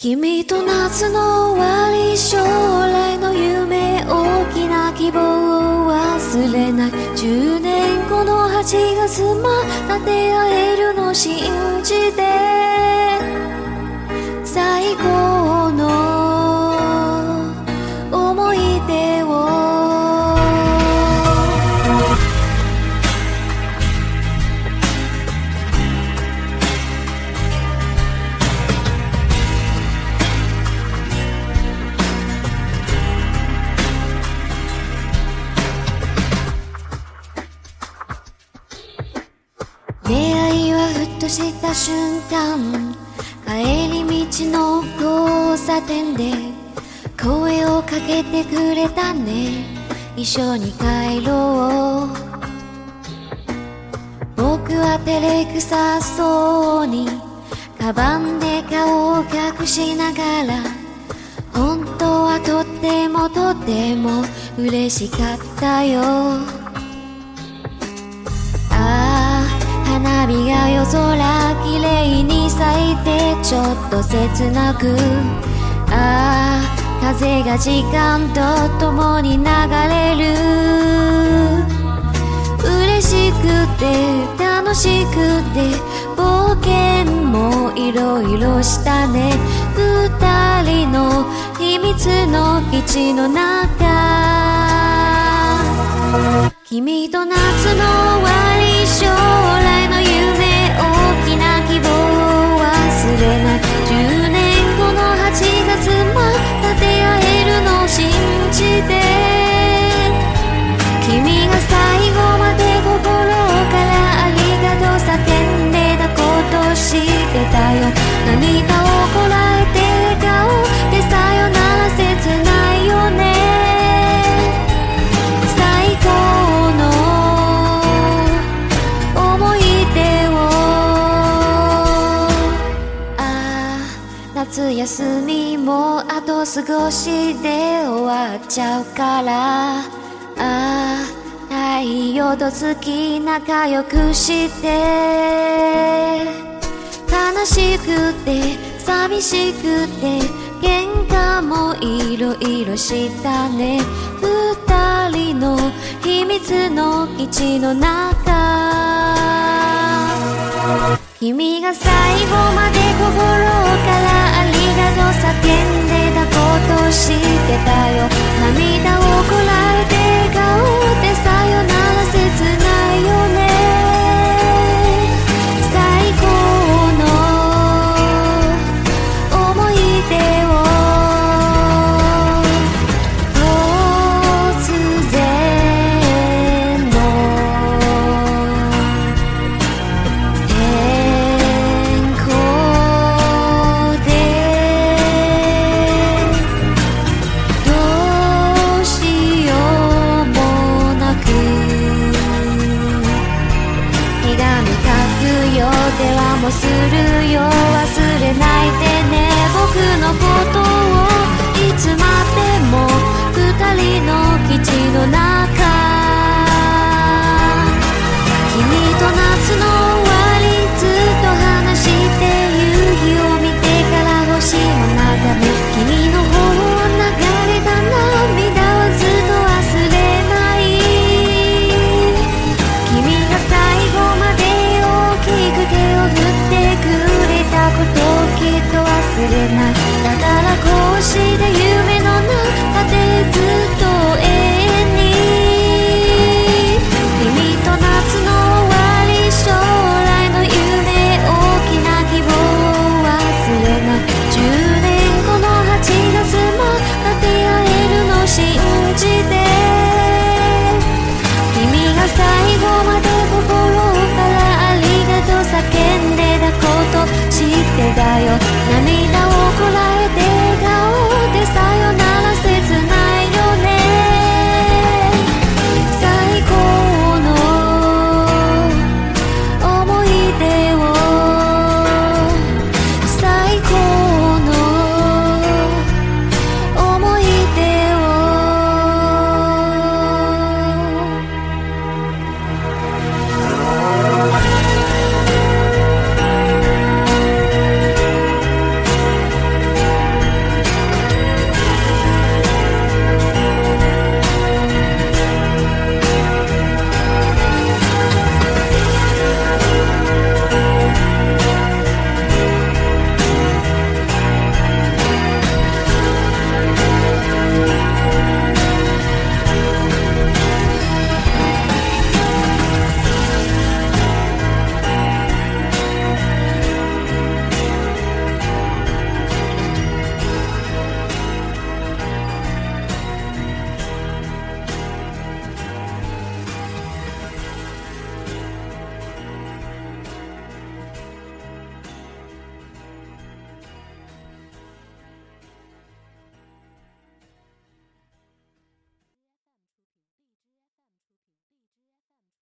君と夏の終わり将来の夢大きな希望を忘れない。10年後の8月また出会えるの信じて。最高した瞬間帰り道の交差点で声をかけてくれたね。一緒に帰ろう。僕は照れくさそうにカバンで顔を隠しながら本当はとってもとっても嬉しかったよ。花火が夜空綺麗に咲いてちょっと切なく。ああ風が時間とともに流れる。嬉しくて楽しくて冒険もいろいろしたね。二人の秘密の基地の中。君と夏の終わり休みもあと少しで終わっちゃうから。ああ太陽と月仲良くして。悲しくて寂しくて。喧嘩もいろいろしたね。二人の秘密の基地の中。君が最後まで心からするよ。忘れないで